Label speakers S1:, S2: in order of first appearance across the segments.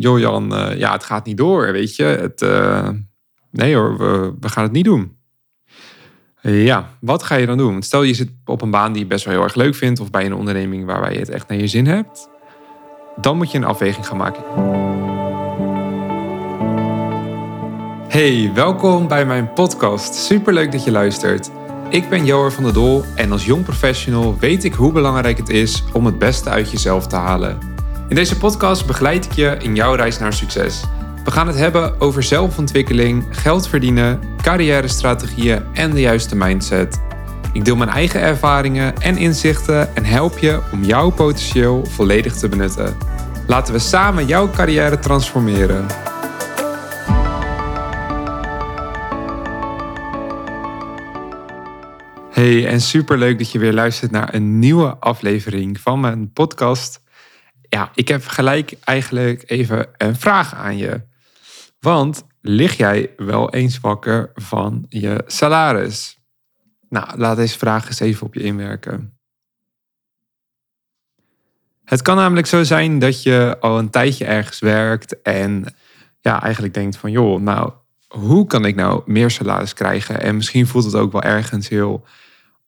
S1: joh Jan, eh, ja, het gaat niet door, weet je. Het, eh, nee hoor, we, we gaan het niet doen. Ja, wat ga je dan doen? Stel je zit op een baan die je best wel heel erg leuk vindt... of bij een onderneming waarbij je het echt naar je zin hebt. Dan moet je een afweging gaan maken. Hey, welkom bij mijn podcast. Superleuk dat je luistert. Ik ben Joar van der Dol en als jong professional weet ik hoe belangrijk het is om het beste uit jezelf te halen. In deze podcast begeleid ik je in jouw reis naar succes. We gaan het hebben over zelfontwikkeling, geld verdienen, carrière-strategieën en de juiste mindset. Ik deel mijn eigen ervaringen en inzichten en help je om jouw potentieel volledig te benutten. Laten we samen jouw carrière transformeren. Hey, en superleuk dat je weer luistert naar een nieuwe aflevering van mijn podcast. Ja, ik heb gelijk eigenlijk even een vraag aan je. Want lig jij wel eens wakker van je salaris? Nou, laat deze vraag eens even op je inwerken. Het kan namelijk zo zijn dat je al een tijdje ergens werkt en ja, eigenlijk denkt van joh, nou, hoe kan ik nou meer salaris krijgen? En misschien voelt het ook wel ergens heel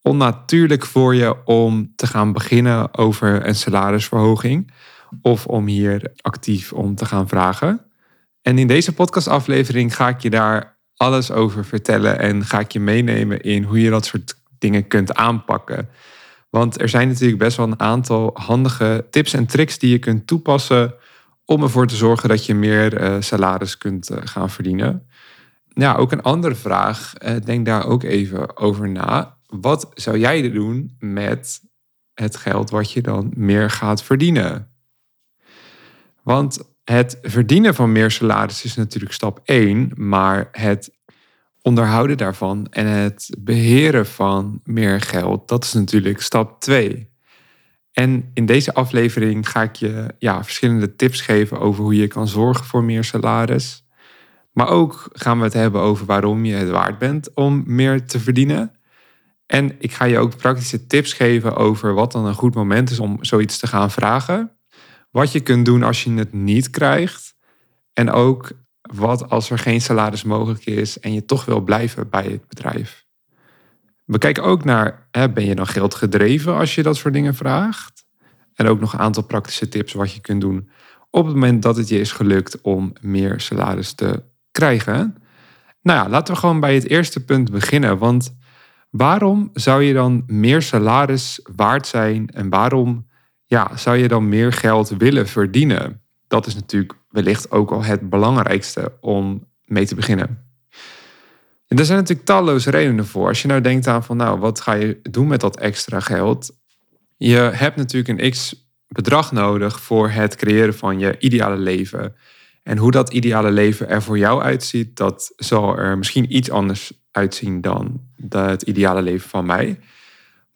S1: onnatuurlijk voor je om te gaan beginnen over een salarisverhoging of om hier actief om te gaan vragen. En in deze podcastaflevering ga ik je daar alles over vertellen en ga ik je meenemen in hoe je dat soort dingen kunt aanpakken. Want er zijn natuurlijk best wel een aantal handige tips en tricks die je kunt toepassen om ervoor te zorgen dat je meer uh, salaris kunt uh, gaan verdienen. Ja, ook een andere vraag. Uh, denk daar ook even over na wat zou jij doen met het geld wat je dan meer gaat verdienen? Want het verdienen van meer salaris is natuurlijk stap 1, maar het onderhouden daarvan en het beheren van meer geld, dat is natuurlijk stap 2. En in deze aflevering ga ik je ja, verschillende tips geven over hoe je kan zorgen voor meer salaris. Maar ook gaan we het hebben over waarom je het waard bent om meer te verdienen. En ik ga je ook praktische tips geven over wat dan een goed moment is om zoiets te gaan vragen. Wat je kunt doen als je het niet krijgt. En ook wat als er geen salaris mogelijk is en je toch wil blijven bij het bedrijf. We kijken ook naar, hè, ben je dan geld gedreven als je dat soort dingen vraagt? En ook nog een aantal praktische tips wat je kunt doen op het moment dat het je is gelukt om meer salaris te krijgen. Nou ja, laten we gewoon bij het eerste punt beginnen. Want Waarom zou je dan meer salaris waard zijn en waarom ja, zou je dan meer geld willen verdienen? Dat is natuurlijk wellicht ook al het belangrijkste om mee te beginnen. En er zijn natuurlijk talloze redenen voor. Als je nou denkt aan van nou, wat ga je doen met dat extra geld? Je hebt natuurlijk een x bedrag nodig voor het creëren van je ideale leven. En hoe dat ideale leven er voor jou uitziet, dat zal er misschien iets anders uitzien dan het ideale leven van mij.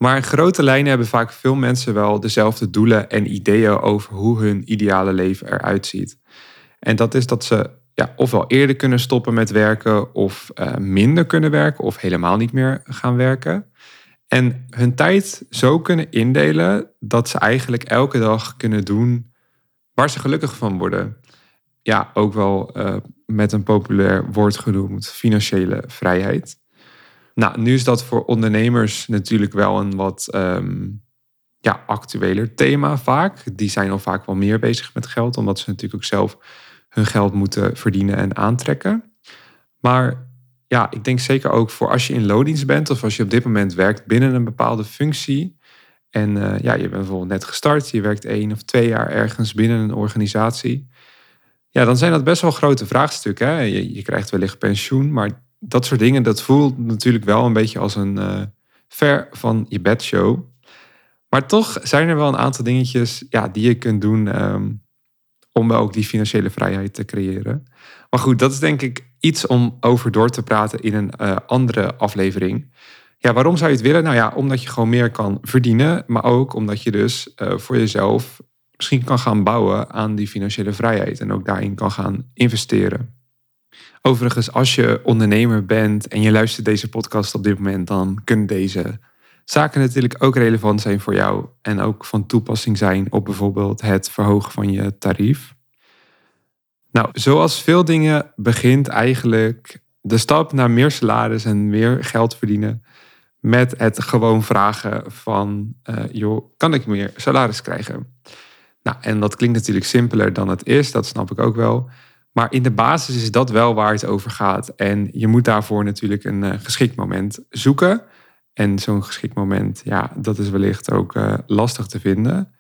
S1: Maar in grote lijnen hebben vaak veel mensen wel dezelfde doelen en ideeën over hoe hun ideale leven eruit ziet. En dat is dat ze ja, ofwel eerder kunnen stoppen met werken, of uh, minder kunnen werken, of helemaal niet meer gaan werken. En hun tijd zo kunnen indelen dat ze eigenlijk elke dag kunnen doen waar ze gelukkig van worden. Ja, ook wel uh, met een populair woord genoemd financiële vrijheid. Nou, nu is dat voor ondernemers natuurlijk wel een wat um, ja, actueler thema vaak. Die zijn al vaak wel meer bezig met geld, omdat ze natuurlijk ook zelf hun geld moeten verdienen en aantrekken. Maar ja, ik denk zeker ook voor als je in loondienst bent of als je op dit moment werkt binnen een bepaalde functie. En uh, ja, je bent bijvoorbeeld net gestart, je werkt één of twee jaar ergens binnen een organisatie. Ja, dan zijn dat best wel grote vraagstukken. Hè? Je krijgt wellicht pensioen, maar dat soort dingen, dat voelt natuurlijk wel een beetje als een uh, ver van je bedshow. Maar toch zijn er wel een aantal dingetjes ja, die je kunt doen um, om ook die financiële vrijheid te creëren. Maar goed, dat is denk ik iets om over door te praten in een uh, andere aflevering. Ja, waarom zou je het willen? Nou ja, omdat je gewoon meer kan verdienen, maar ook omdat je dus uh, voor jezelf misschien kan gaan bouwen aan die financiële vrijheid en ook daarin kan gaan investeren. Overigens, als je ondernemer bent en je luistert deze podcast op dit moment, dan kunnen deze zaken natuurlijk ook relevant zijn voor jou en ook van toepassing zijn op bijvoorbeeld het verhogen van je tarief. Nou, zoals veel dingen begint eigenlijk de stap naar meer salaris en meer geld verdienen met het gewoon vragen van, uh, joh, kan ik meer salaris krijgen? Nou, en dat klinkt natuurlijk simpeler dan het is, dat snap ik ook wel. Maar in de basis is dat wel waar het over gaat. En je moet daarvoor natuurlijk een uh, geschikt moment zoeken. En zo'n geschikt moment, ja, dat is wellicht ook uh, lastig te vinden.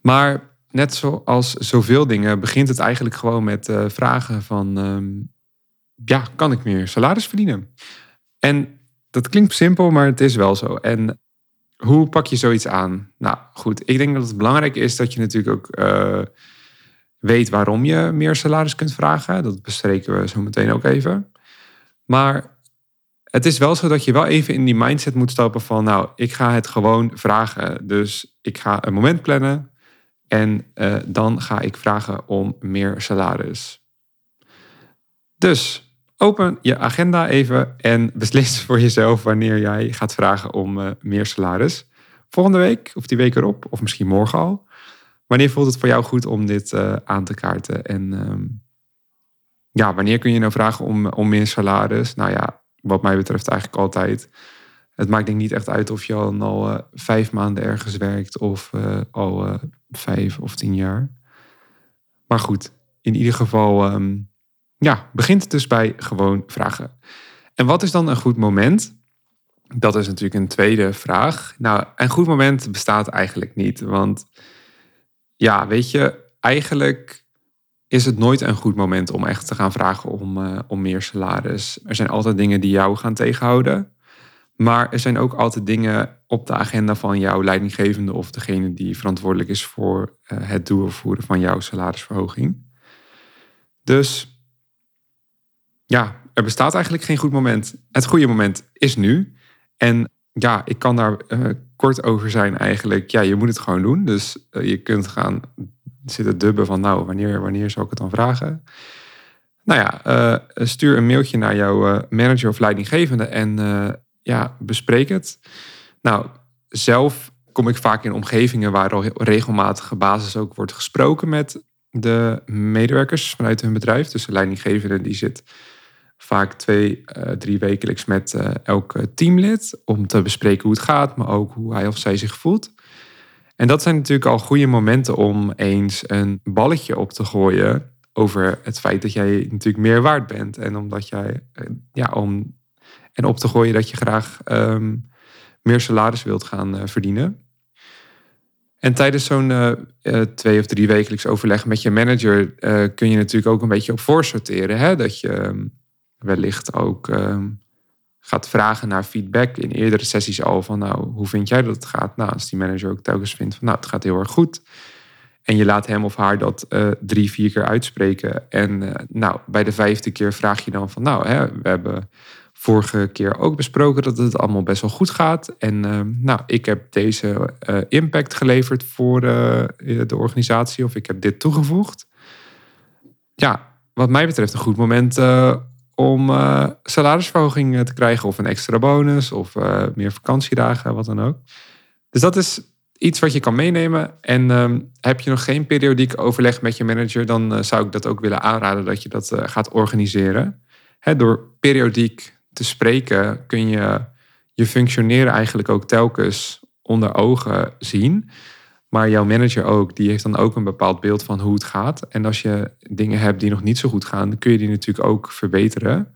S1: Maar net zoals zoveel dingen begint het eigenlijk gewoon met uh, vragen van... Um, ja, kan ik meer salaris verdienen? En dat klinkt simpel, maar het is wel zo. En hoe pak je zoiets aan? Nou goed, ik denk dat het belangrijk is dat je natuurlijk ook weet waarom je meer salaris kunt vragen. Dat bespreken we zo meteen ook even. Maar het is wel zo dat je wel even in die mindset moet stappen van, nou, ik ga het gewoon vragen. Dus ik ga een moment plannen en uh, dan ga ik vragen om meer salaris. Dus Open je agenda even en beslis voor jezelf wanneer jij gaat vragen om uh, meer salaris. Volgende week of die week erop, of misschien morgen al. Wanneer voelt het voor jou goed om dit uh, aan te kaarten? En um, ja, wanneer kun je nou vragen om, om meer salaris? Nou ja, wat mij betreft eigenlijk altijd. Het maakt denk ik niet echt uit of je al, al uh, vijf maanden ergens werkt of al vijf of tien jaar. Maar goed, in ieder geval um, ja, begint het dus bij gewoon vragen. En wat is dan een goed moment? Dat is natuurlijk een tweede vraag. Nou, een goed moment bestaat eigenlijk niet. Want ja, weet je, eigenlijk is het nooit een goed moment om echt te gaan vragen om, uh, om meer salaris. Er zijn altijd dingen die jou gaan tegenhouden. Maar er zijn ook altijd dingen op de agenda van jouw leidinggevende of degene die verantwoordelijk is voor uh, het doorvoeren van jouw salarisverhoging. Dus ja, er bestaat eigenlijk geen goed moment. Het goede moment is nu. En ja, ik kan daar uh, kort over zijn eigenlijk. Ja, je moet het gewoon doen. Dus uh, je kunt gaan zitten dubben van nou, wanneer, wanneer zou ik het dan vragen? Nou ja, uh, stuur een mailtje naar jouw manager of leidinggevende en ja, bespreek het. Nou, zelf kom ik vaak in omgevingen waar al regelmatige basis ook wordt gesproken met de medewerkers vanuit hun bedrijf. Dus de leidinggevende die zit vaak twee, uh, drie wekelijks met uh, elke teamlid om te bespreken hoe het gaat, maar ook hoe hij of zij zich voelt. En dat zijn natuurlijk al goede momenten om eens een balletje op te gooien over het feit dat jij natuurlijk meer waard bent en omdat jij ja om en op te gooien dat je graag um, meer salaris wilt gaan verdienen. En tijdens zo'n twee of drie wekelijks overleg met je manager kun je natuurlijk ook een beetje op voorsorteren. Hè? Dat je um, wellicht ook ehm, gaat vragen naar feedback in eerdere sessies al van nou, hoe vind jij dat het gaat? Nou, als die manager ook telkens vindt van nou, het gaat heel erg goed. En je laat hem of haar dat uh, drie, vier keer uitspreken. En uh, nou, bij de vijfde keer vraag je dan van nou, hè, we hebben vorige keer ook besproken dat het allemaal best wel goed gaat. En uh, nou, ik heb deze uh, impact geleverd voor de organisatie of ik heb dit toegevoegd. Ja, wat mij betreft een goed moment om uh, salarisverhoging te krijgen of een extra bonus of uh, meer vakantiedagen, wat dan ook. Dus dat is iets wat je kan meenemen. En um, heb je nog geen periodiek overleg met je manager, dan zou ik dat ook willen aanraden dat je dat gaat organiseren. Hè, door periodiek te spreken kun je je functioneren eigenlijk ook telkens onder ogen zien. Maar jouw manager ook, die heeft dan ook een bepaald beeld van hoe het gaat. En als je dingen hebt die nog niet zo goed gaan, dan kun je die natuurlijk ook verbeteren.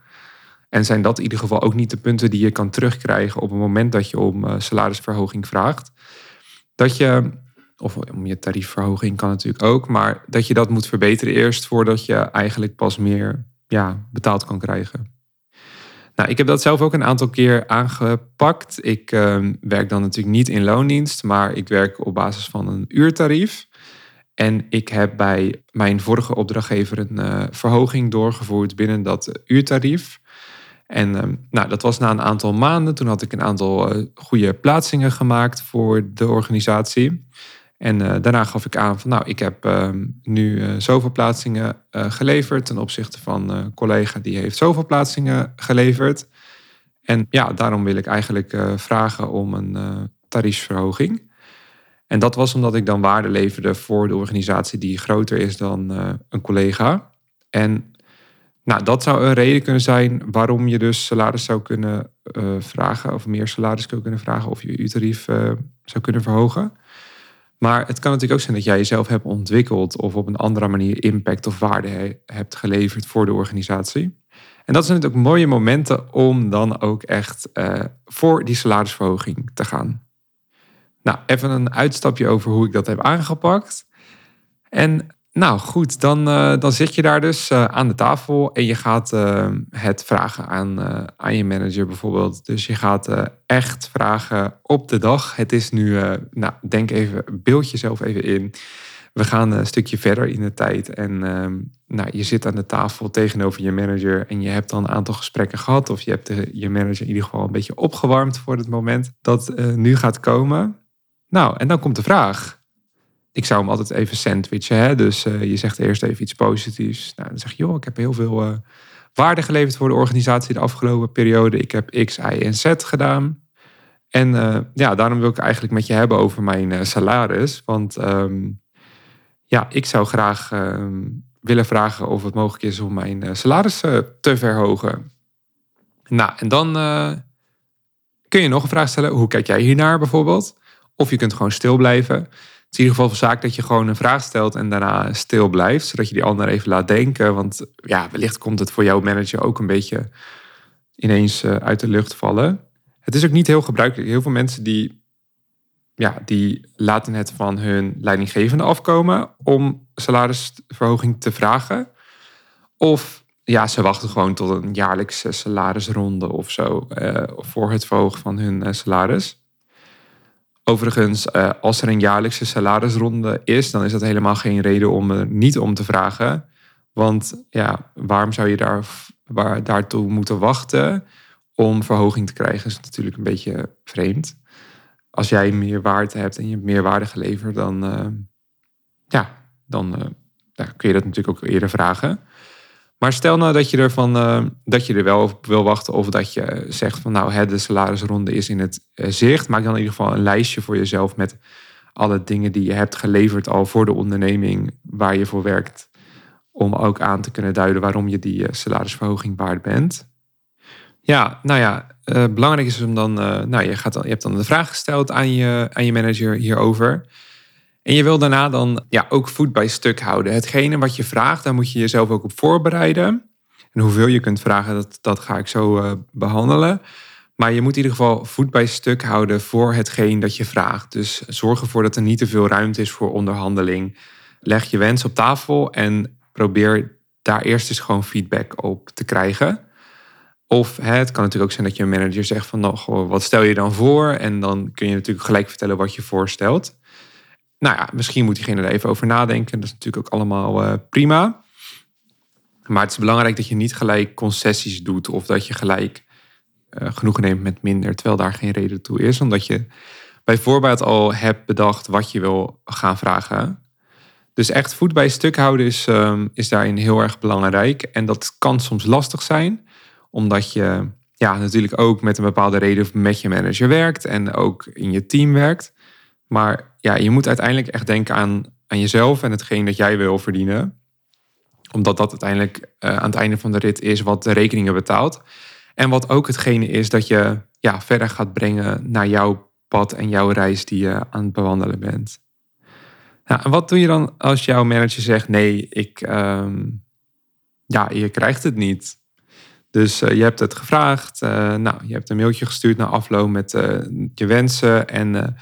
S1: En zijn dat in ieder geval ook niet de punten die je kan terugkrijgen op het moment dat je om uh, salarisverhoging vraagt. Dat je, of om je tariefverhoging kan natuurlijk ook, maar dat je dat moet verbeteren eerst voordat je eigenlijk pas meer ja, betaald kan krijgen. Nou, ik heb dat zelf ook een aantal keer aangepakt. Ik uh, werk dan natuurlijk niet in loondienst, maar ik werk op basis van een uurtarief. En ik heb bij mijn vorige opdrachtgever een uh, verhoging doorgevoerd binnen dat uurtarief. En uh, nou, dat was na een aantal maanden. Toen had ik een aantal uh, goede plaatsingen gemaakt voor de organisatie. En uh, daarna gaf ik aan van nou, ik heb uh, nu uh, zoveel plaatsingen geleverd ten opzichte van een collega die heeft zoveel plaatsingen geleverd. En ja, daarom wil ik eigenlijk vragen om een tariefsverhoging. En dat was omdat ik dan waarde leverde voor de organisatie die groter is dan een collega. En nou, dat zou een reden kunnen zijn waarom je dus salaris zou kunnen vragen, of meer salaris zou kunnen vragen, of je uurtarief zou kunnen verhogen. Maar het kan natuurlijk ook zijn dat jij jezelf hebt ontwikkeld of op een andere manier impact of waarde hebt geleverd voor de organisatie. En dat zijn natuurlijk mooie momenten om dan ook echt uh, voor die salarisverhoging te gaan. Nou, even een uitstapje over hoe ik dat heb aangepakt. En nou goed, dan, uh, dan zit je daar dus uh, aan de tafel en je gaat uh, het vragen aan, aan je manager bijvoorbeeld. Dus je gaat echt vragen op de dag. Het is nu, nou denk even, beeld jezelf even in. We gaan een stukje verder in de tijd en ehm, nou, je zit aan de tafel tegenover je manager en je hebt dan een aantal gesprekken gehad. Of je hebt je manager in ieder geval een beetje opgewarmd voor het moment dat nu gaat komen. Nou, en dan komt de vraag ik zou hem altijd even sandwichen. Hè? Dus uh, je zegt eerst even iets positiefs. Nou, dan zeg je, joh, ik heb heel veel uh, waarde geleverd voor de organisatie de afgelopen periode. Ik heb X, Y en Z gedaan. En uh, ja, daarom wil ik eigenlijk met je hebben over mijn salaris. Want um, ja, ik zou graag ehm, willen vragen of het mogelijk is om mijn salaris te verhogen. Nou, en dan kun je nog een vraag stellen. Hoe kijk jij hiernaar bijvoorbeeld? Of je kunt gewoon stil blijven is in ieder geval zaak dat je gewoon een vraag stelt en daarna stil blijft. Zodat je die ander even laat denken. Want ja, wellicht komt het voor jouw manager ook een beetje ineens eh, uit de lucht vallen. Het is ook niet heel gebruikelijk. Heel veel mensen die, ja, die laten het van hun leidinggevende afkomen om salarisverhoging te vragen. Of ja, ze wachten gewoon tot een jaarlijkse salarisronde of zo uh, voor het verhogen van hun uh, salaris. Overigens, uh, als er een jaarlijkse salarisronde is, dan is dat helemaal geen reden om er niet om te vragen. Want ja, waarom zou je daar, waar, daartoe moeten wachten om verhoging te krijgen, is natuurlijk een beetje vreemd. Als jij meer waarde hebt en je hebt meer waarde geleverd, dan, uh, ja, dan ja, kun je dat natuurlijk ook eerder vragen. Maar stel nou dat je, ervan, uh, dat je er wel op wil wachten of dat je zegt van nou de salarisronde is in het uh, zicht. Maak dan in ieder geval een lijstje voor jezelf met alle dingen die je hebt geleverd al voor de onderneming waar je voor werkt. Om ook aan te kunnen duiden waarom je die uh, salarisverhoging waard bent. Ja, nou ja, belangrijk is om dan, nou je, gaat dan, je hebt dan de vraag gesteld aan je, aan je manager hierover. En je wil daarna dan ja, ook voet bij stuk houden. Hetgene wat je vraagt, daar moet je jezelf ook op voorbereiden. En hoeveel je kunt vragen, dat, dat ga ik zo uh, behandelen. Maar je moet in ieder geval voet bij stuk houden voor hetgeen dat je vraagt. Dus zorg ervoor dat er niet te veel ruimte is voor onderhandeling. Leg je wens op tafel en probeer daar eerst eens gewoon feedback op te krijgen. Of hè, het kan natuurlijk ook zijn dat je manager zegt van nou, wat stel je dan voor? En dan kun je natuurlijk gelijk vertellen wat je voorstelt nou ja, misschien moet diegene er even over nadenken. Dat is natuurlijk ook allemaal uh, prima. Maar het is belangrijk dat je niet gelijk concessies doet of dat je gelijk uh, genoegen neemt met minder, terwijl daar geen reden toe is. Omdat je bijvoorbeeld al hebt bedacht wat je wil gaan vragen. Dus echt voet bij stuk houden is, um, is daarin heel erg belangrijk. En dat kan soms lastig zijn, omdat je ja, natuurlijk ook met een bepaalde reden met je manager werkt en ook in je team werkt. Maar ja, je moet uiteindelijk echt denken aan, aan jezelf en hetgeen dat jij wil verdienen. Omdat dat uiteindelijk uh, aan het einde van de rit is wat de rekeningen betaalt. En wat ook hetgene is dat je ja, verder gaat brengen naar jouw pad en jouw reis die je aan het bewandelen bent. Nou, en wat doe je dan als jouw manager zegt: nee, ik, um, ja, je krijgt het niet. Dus uh, je hebt het gevraagd. Uh, nou, je hebt een mailtje gestuurd naar afloop met je wensen. En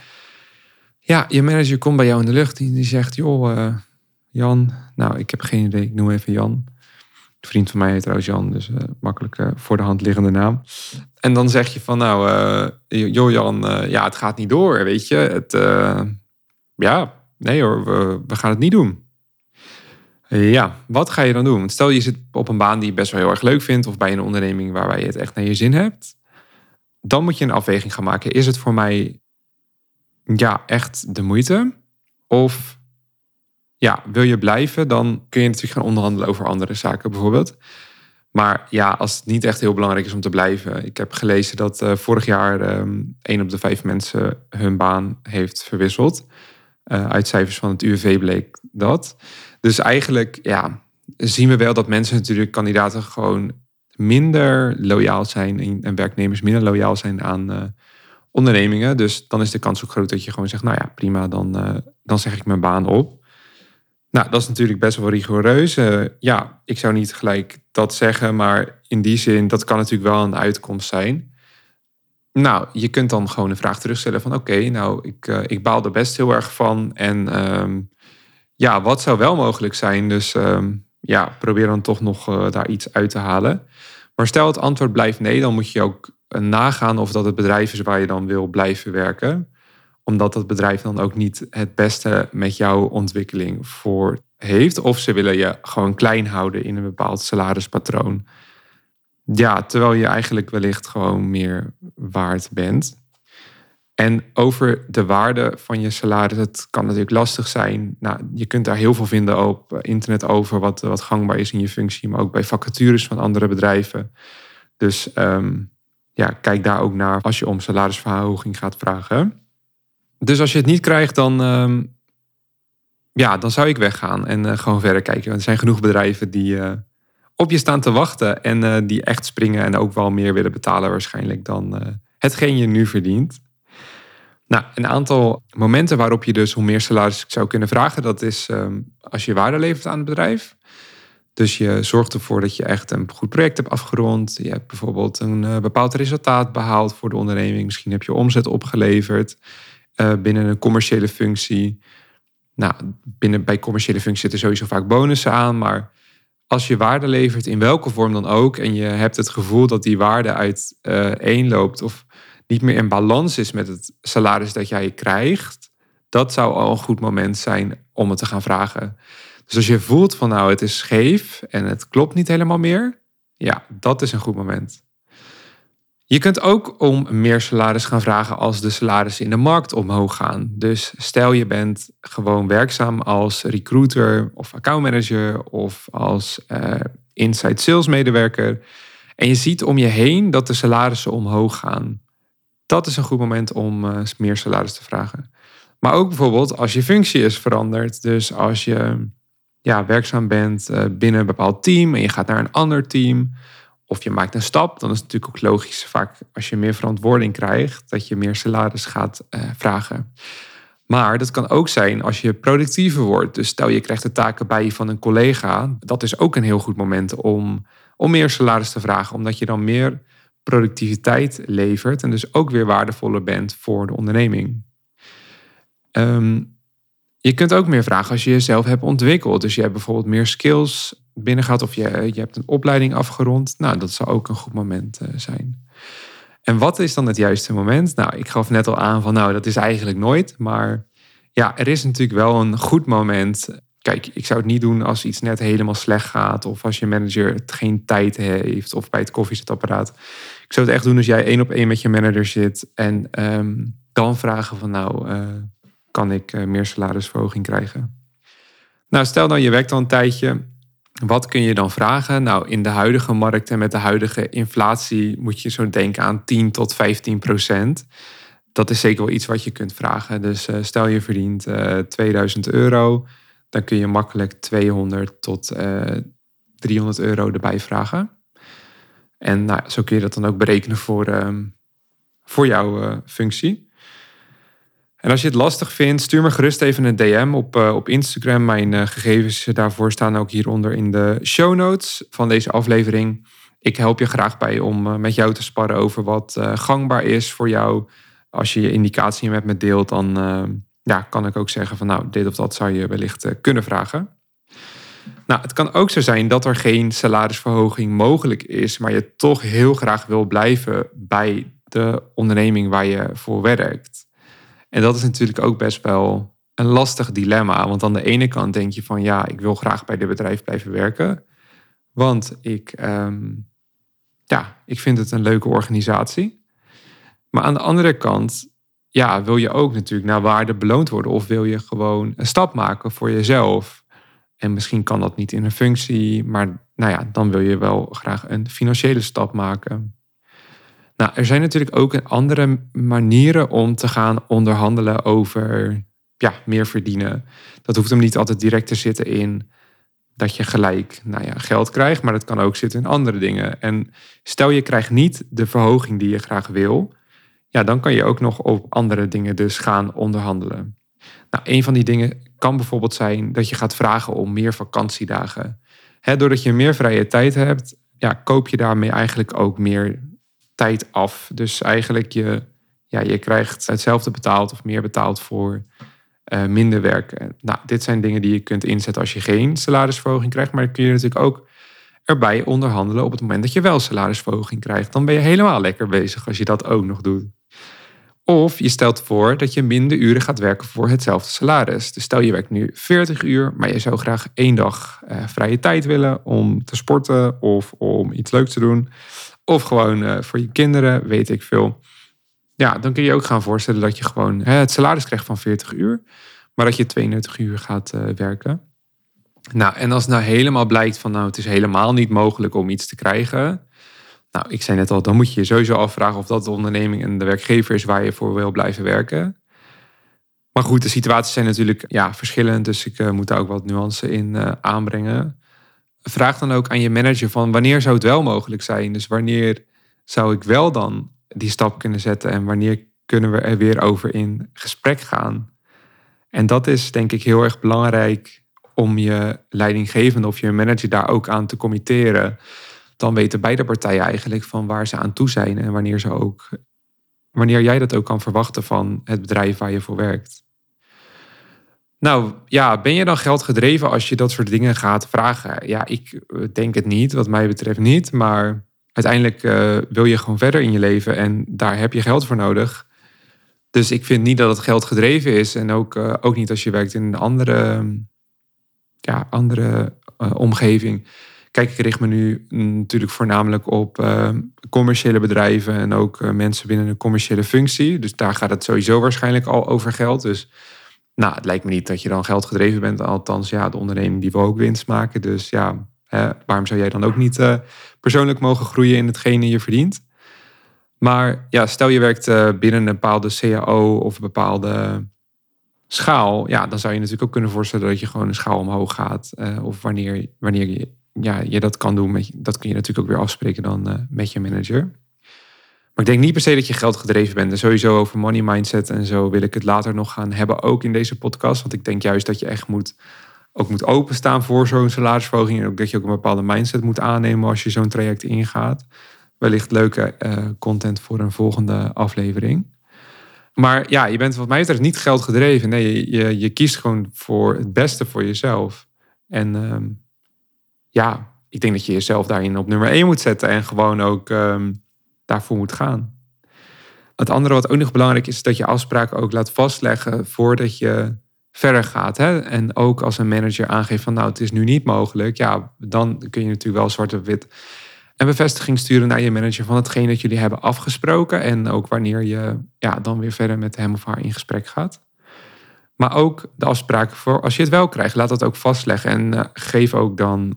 S1: ja, je manager komt bij jou in de lucht en die zegt: Joh, uh, Jan, nou, ik heb geen idee, ik noem even Jan. Vriend van mij heet trouwens Jan, dus uh, makkelijk uh, voor de hand liggende naam. En dan zeg je van: Nou, joh, Jan, ja, het gaat niet door, weet je. Het, ja, nee hoor, we, we gaan het niet doen. Ja, wat ga je dan doen? Stel je zit op een baan die je best wel heel erg leuk vindt, of bij een onderneming waarbij je het echt naar je zin hebt. Dan moet je een afweging gaan maken. Is het voor mij ja, echt de moeite? Of ja, wil je blijven, dan kun je natuurlijk gaan onderhandelen over andere zaken bijvoorbeeld. Maar ja, als het niet echt heel belangrijk is om te blijven. Ik heb gelezen dat uh, vorig jaar één op de vijf mensen hun baan heeft verwisseld. uit cijfers van het UWV bleek dat. Dus eigenlijk ja, zien we wel dat mensen natuurlijk, kandidaten, gewoon minder loyaal zijn en werknemers minder loyaal zijn aan ondernemingen. Dus dan is de kans ook groot dat je gewoon zegt, nou ja, prima, dan, dan zeg ik mijn baan op. Nou, dat is natuurlijk best wel rigoureus. Uh, ja, ik zou niet gelijk dat zeggen, maar in die zin, dat kan natuurlijk wel een uitkomst zijn. Nou, je kunt dan gewoon een vraag terugstellen van oké, nou, ik, uh, ik baal er best heel erg van. En ehm, ja, wat zou wel mogelijk zijn? Dus ehm, ja, probeer dan toch nog daar iets uit te halen. Maar stel het antwoord blijft nee, dan moet je ook nagaan of dat het bedrijf is waar je dan wil blijven werken omdat dat bedrijf dan ook niet het beste met jouw ontwikkeling voor heeft. Of ze willen je gewoon klein houden in een bepaald salarispatroon. Ja, terwijl je eigenlijk wellicht gewoon meer waard bent. En over de waarde van je salaris, het kan natuurlijk lastig zijn. Nou, je kunt daar heel veel vinden op internet over wat, wat gangbaar is in je functie, maar ook bij vacatures van andere bedrijven. Dus ehm, ja, kijk daar ook naar als je om salarisverhoging gaat vragen. Dus als je het niet krijgt, dan, ehm, ja, dan zou ik weggaan en uh, gewoon verder kijken. Want er zijn genoeg bedrijven die uh, op je staan te wachten en uh, die echt springen en ook wel meer willen betalen waarschijnlijk dan hetgeen je nu verdient. Nou, een aantal momenten waarop je dus hoe meer salaris zou kunnen vragen, dat is um, als je waarde levert aan het bedrijf. Dus je zorgt ervoor dat je echt een goed project hebt afgerond. Je hebt bijvoorbeeld een bepaald resultaat behaald voor de onderneming. Misschien heb je omzet opgeleverd. Eh, binnen een commerciële functie. Nou, binnen, bij commerciële functie zitten sowieso vaak bonussen aan, maar als je waarde levert, in welke vorm dan ook, en je hebt het gevoel dat die waarde uiteen uh, loopt of niet meer in balans is met het salaris dat jij krijgt, dat zou al een goed moment zijn om het te gaan vragen. Dus als je voelt van nou, het is scheef en het klopt niet helemaal meer, ja, dat is een goed moment. Je kunt ook om meer salaris gaan vragen als de salarissen in de markt omhoog gaan. Dus stel je bent gewoon werkzaam als recruiter of accountmanager of als uh, inside sales medewerker. En je ziet om je heen dat de salarissen omhoog gaan. Dat is een goed moment om uh, meer salaris te vragen. Maar ook bijvoorbeeld als je functie is veranderd. Dus als je ja, werkzaam bent uh, binnen een bepaald team en je gaat naar een ander team of je maakt een stap, dan is het natuurlijk ook logisch, vaak als je meer verantwoording krijgt, dat je meer salaris gaat uh, vragen. Maar dat kan ook zijn als je productiever wordt. Dus stel je krijgt de taken bij je van een collega. Dat is ook een heel goed moment om, om meer salaris te vragen. Omdat je dan meer productiviteit levert. En dus ook weer waardevoller bent voor de onderneming. Um, je kunt ook meer vragen als je jezelf hebt ontwikkeld. Dus je hebt bijvoorbeeld meer skills binnengaat of je, je hebt een opleiding afgerond. Nou, dat zou ook een goed moment uh, zijn. En wat is dan het juiste moment? Nou, ik gaf net al aan van nou, dat is eigenlijk nooit. Maar ja, er is natuurlijk wel een goed moment. Kijk, ik zou het niet doen als iets net helemaal slecht gaat. Of als je manager het geen tijd heeft. Of bij het koffiezetapparaat. Ik zou het echt doen als jij één op één met je manager zit. En um, dan vragen van nou, uh, kan ik uh, meer salarisverhoging krijgen? Nou, stel nou je werkt al een tijdje wat kun je dan vragen? Nou, in de huidige markt en met de huidige inflatie moet je zo denken aan 10 tot 15 procent. Dat is zeker wel iets wat je kunt vragen. Dus uh, stel je verdient uh, eh, 2000 euro, dan kun je makkelijk 200 tot uh, eh, 300 euro erbij vragen. En nou, zo kun je dat dan ook berekenen voor, ehm, voor jouw functie. En als je het lastig vindt, stuur me gerust even een DM op, uh, op Instagram. Mijn uh, gegevens daarvoor staan ook hieronder in de show notes van deze aflevering. Ik help je graag bij om uh, met jou te sparren over wat gangbaar is voor jou. Als je je indicatie met me deelt, dan ja, kan ik ook zeggen van nou, dit of dat zou je wellicht kunnen vragen. Nou, het kan ook zo zijn dat er geen salarisverhoging mogelijk is, maar je toch heel graag wil blijven bij de onderneming waar je voor werkt. En dat is natuurlijk ook best wel een lastig dilemma. Want aan de ene kant denk je van ja, ik wil graag bij dit bedrijf blijven werken. Want ik, ehm, ja, ik vind het een leuke organisatie. Maar aan de andere kant, ja, wil je ook natuurlijk naar waarde beloond worden. Of wil je gewoon een stap maken voor jezelf. En misschien kan dat niet in een functie, maar nou ja, dan wil je wel graag een financiële stap maken. Nou, er zijn natuurlijk ook andere manieren om te gaan onderhandelen over ja, meer verdienen. Dat hoeft hem niet altijd direct te zitten in dat je gelijk nou ja, geld krijgt, maar dat kan ook zitten in andere dingen. En stel je krijgt niet de verhoging die je graag wil, ja, dan kan je ook nog op andere dingen dus gaan onderhandelen. Nou, een van die dingen kan bijvoorbeeld zijn dat je gaat vragen om meer vakantiedagen. Doordat je meer vrije tijd hebt, ja, koop je daarmee eigenlijk ook meer tijd af. Dus eigenlijk je, ja, je krijgt hetzelfde betaald of meer betaald voor uh, minder werken. Nou, dit zijn dingen die je kunt inzetten als je geen salarisverhoging krijgt. Maar dan kun je natuurlijk ook erbij onderhandelen op het moment dat je wel salarisverhoging krijgt. Dan ben je helemaal lekker bezig als je dat ook nog doet. Of je stelt voor dat je minder uren gaat werken voor hetzelfde salaris. Dus stel je werkt nu 40 uur, maar je zou graag één dag uh, vrije tijd willen om te sporten of om iets leuks te doen. Of gewoon uh, voor je kinderen, weet ik veel. Ja, dan kun je ook gaan voorstellen dat je gewoon hè, het salaris krijgt van 40 uur, maar dat je 32 uur gaat uh, werken. Nou, en als nou helemaal blijkt van nou, het is helemaal niet mogelijk om iets te krijgen, nou, ik zei net al, dan moet je je sowieso afvragen of dat de onderneming en de werkgever is waar je voor wil blijven werken. Maar goed, de situaties zijn natuurlijk ja, verschillend, dus ik uh, moet daar ook wat nuance in aanbrengen. Vraag dan ook aan je manager van wanneer zou het wel mogelijk zijn? Dus wanneer zou ik wel dan die stap kunnen zetten en wanneer kunnen we er weer over in gesprek gaan? En dat is denk ik heel erg belangrijk om je leidinggevende of je manager daar ook aan te committeren dan weten beide partijen eigenlijk van waar ze aan toe zijn en wanneer ze ook, wanneer jij dat ook kan verwachten van het bedrijf waar je voor werkt. Nou ja, ben je dan geld gedreven als je dat soort dingen gaat vragen? Ja, ik denk het niet, wat mij betreft niet. Maar uiteindelijk uh, wil je gewoon verder in je leven en daar heb je geld voor nodig. Dus ik vind niet dat het geld gedreven is. En ook, uh, ook niet als je werkt in een andere, ja, andere omgeving. Kijk, ik richt me nu natuurlijk voornamelijk op commerciële bedrijven en ook mensen binnen een commerciële functie. Dus daar gaat het sowieso waarschijnlijk al over geld. Dus nou, het lijkt me niet dat je dan geld gedreven bent. Althans, ja, de onderneming die wil ook winst maken. Dus ja, hè, waarom zou jij dan ook niet uh, persoonlijk mogen groeien in hetgene je verdient? Maar ja, stel je werkt binnen een bepaalde CAO of een bepaalde schaal. Ja, dan zou je natuurlijk ook kunnen voorstellen dat je gewoon een schaal omhoog gaat. of wanneer, wanneer je ja, je dat kan doen, dat kun je natuurlijk ook weer afspreken dan met je manager. Maar ik denk niet per se dat je geld gedreven bent. En sowieso over money mindset en zo wil ik het later nog gaan hebben, ook in deze podcast. Want ik denk juist dat je echt moet, ook moet openstaan voor zo'n salarisverhoging. En ook dat je ook een bepaalde mindset moet aannemen als je zo'n traject ingaat. Wellicht leuke uh, content voor een volgende aflevering. Maar ja, je bent wat mij betreft niet geld gedreven. Nee, je, je, kiest gewoon voor het beste voor jezelf. En uh, ja, ik denk dat je jezelf daarin op nummer 1 moet zetten en gewoon ook um, daarvoor moet gaan. Het andere wat ook nog belangrijk is, is dat je afspraken ook laat vastleggen voordat je verder gaat. Hè? En ook als een manager aangeeft van nou, het is nu niet mogelijk. Ja, dan kun je natuurlijk wel zwart op wit een bevestiging sturen naar je manager van hetgeen dat jullie hebben afgesproken. En ook wanneer je ja, dan weer verder met hem of haar in gesprek gaat. Maar ook de afspraken voor als je het wel krijgt, laat dat ook vastleggen. En uh, geef ook dan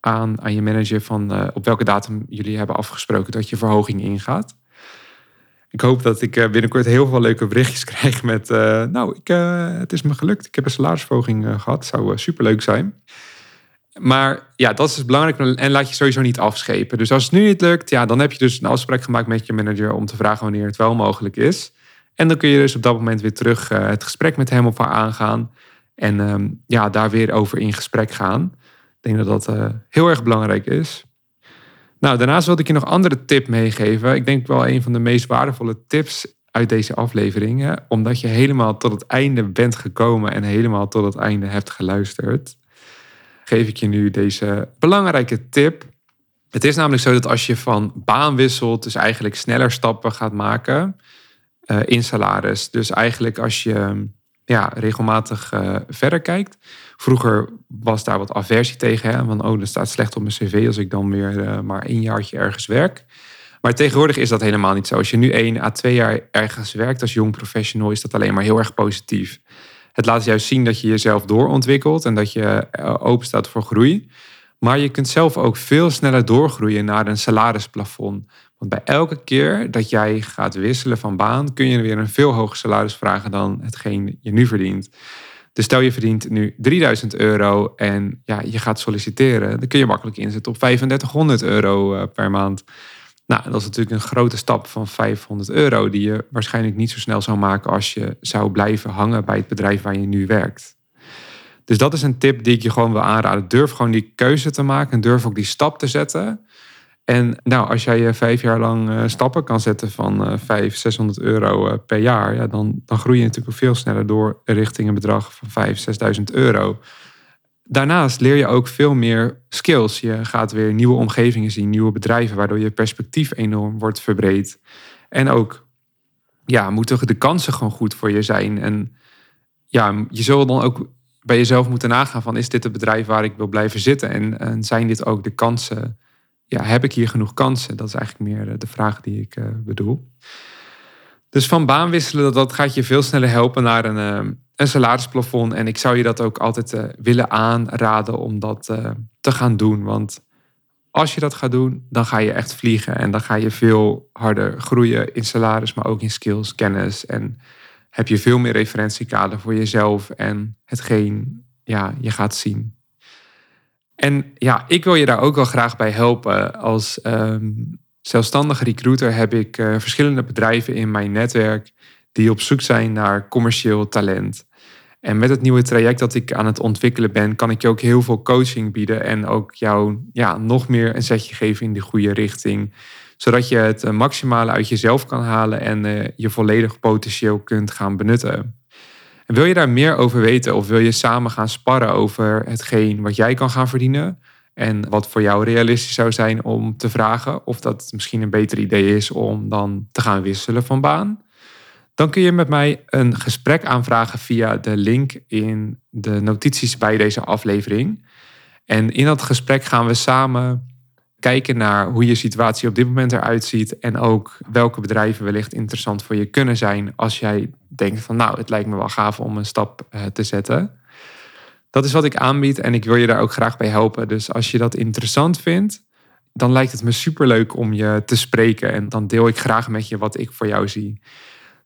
S1: aan, aan je manager van uh, op welke datum jullie hebben afgesproken dat je verhoging ingaat. Ik hoop dat ik uh, binnenkort heel veel leuke berichtjes krijg met, uh, nou, ik, het is me gelukt. Ik heb een salarisverhoging gehad. Zou superleuk zijn. Maar ja, dat is belangrijk. En laat je sowieso niet afschepen. Dus als het nu niet lukt, ja, dan heb je dus een afspraak gemaakt met je manager om te vragen wanneer het wel mogelijk is. En dan kun je dus op dat moment weer terug het gesprek met hem of haar aangaan. En um, ja, daar weer over in gesprek gaan. Denk dat dat uh, heel erg belangrijk is. Nou, daarnaast wilde ik je nog andere tip meegeven. Ik denk wel een van de meest waardevolle tips uit deze afleveringen. Omdat je helemaal tot het einde bent gekomen en helemaal tot het einde hebt geluisterd. Geef ik je nu deze belangrijke tip. Het is namelijk zo dat als je van baan wisselt, dus eigenlijk sneller stappen gaat maken uh, in salaris. Dus eigenlijk als je ja, regelmatig uh, verder kijkt. Vroeger was daar wat aversie tegen. Hè? Van, oh, dat staat slecht op mijn cv als ik dan weer uh, maar één jaartje ergens werk. Maar tegenwoordig is dat helemaal niet zo. Als je nu één à twee jaar ergens werkt als jong professional, is dat alleen maar heel erg positief. Het laat juist zien dat je jezelf doorontwikkelt en dat je eh, open staat voor groei. Maar je kunt zelf ook veel sneller doorgroeien naar een salarisplafond. Want bij elke keer dat jij gaat wisselen van baan, kun je weer een veel hoger salaris vragen dan hetgeen je nu verdient. Dus stel je verdient nu 3000 euro en ja, je gaat solliciteren, dan kun je makkelijk inzetten op 3500 euro eh, per maand. Nou, dat is natuurlijk een grote stap van 500 euro, die je waarschijnlijk niet zo snel zou maken als je zou blijven hangen bij het bedrijf waar je nu werkt. Dus dat is een tip die ik je gewoon wil aanraden. Durf gewoon die keuze te maken en durf ook die stap te zetten. En nou, als jij je vijf jaar lang uh, stappen kan zetten van uh, 500, 600 euro per jaar, ja, dan, dan groei je natuurlijk veel sneller door richting een bedrag van 5.000, 6.000 euro. Daarnaast leer je ook veel meer skills. Je gaat weer nieuwe omgevingen zien, nieuwe bedrijven, waardoor je perspectief enorm wordt verbreed. En ook, ja, moeten de kansen gewoon goed voor je zijn. En ja, je zult dan ook bij jezelf moeten nagaan van, is dit het bedrijf waar ik wil blijven zitten? En, en zijn dit ook de kansen? Ja, heb ik hier genoeg kansen? Dat is eigenlijk meer de vraag die ik uh, bedoel. Dus van baan wisselen, dat, dat gaat je veel sneller helpen naar een, uh, een salarisplafond. En ik zou je dat ook altijd willen aanraden om dat te gaan doen. Want als je dat gaat doen, dan ga je echt vliegen. En dan ga je veel harder groeien in salaris, maar ook in skills, kennis. En heb je veel meer referentiekader voor jezelf en hetgeen ja, je gaat zien. En ja, ik wil je daar ook wel graag bij helpen. Als um, zelfstandige recruiter heb ik uh, verschillende bedrijven in mijn netwerk die op zoek zijn naar commercieel talent. En met het nieuwe traject dat ik aan het ontwikkelen ben, kan ik je ook heel veel coaching bieden en ook jou ja, nog meer een zetje geven in de goede richting. Zodat je het eh, maximale uit jezelf kan halen en uh, je volledig potentieel kunt gaan benutten. Wil je daar meer over weten of wil je samen gaan sparren over hetgeen wat jij kan gaan verdienen? En wat voor jou realistisch zou zijn om te vragen of dat misschien een beter idee is om dan te gaan wisselen van baan? Dan kun je met mij een gesprek aanvragen via de link in de notities bij deze aflevering. En in dat gesprek gaan we samen kijken naar hoe je situatie op dit moment eruit ziet. En ook welke bedrijven wellicht interessant voor je kunnen zijn als jij denkt van nou, het lijkt me wel gaaf om een stap uh, te zetten. Dat is wat ik aanbied en ik wil je daar ook graag bij helpen. Dus als je dat interessant vindt, dan lijkt het me superleuk om je te spreken. En dan deel ik graag met je wat ik voor jou zie.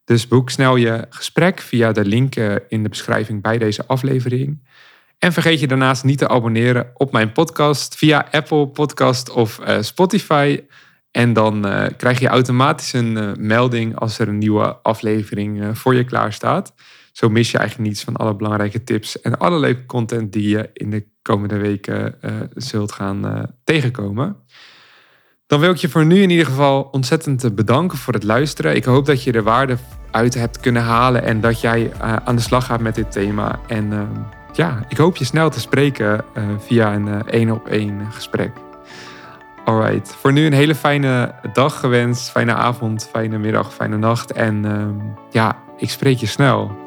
S1: Dus boek snel je gesprek via de link in de beschrijving bij deze aflevering. En vergeet je daarnaast niet te abonneren op mijn podcast via Apple Podcast of uh, Spotify. En dan uh, krijg je automatisch een uh, melding als er een nieuwe aflevering voor je klaar staat. Zo mis je eigenlijk niets van alle belangrijke tips en alle leuke content die je in de komende weken zult gaan tegenkomen. Dan wil ik je voor nu in ieder geval ontzettend bedanken voor het luisteren. Ik hoop dat je er waarde uit hebt kunnen halen en dat jij aan de slag gaat met dit thema. En uh, ja, ik hoop je snel te spreken uh, via een één op één gesprek. Alright, voor nu een hele fijne dag gewenst, fijne avond, fijne middag, fijne nacht. En ja, ik spreek je snel.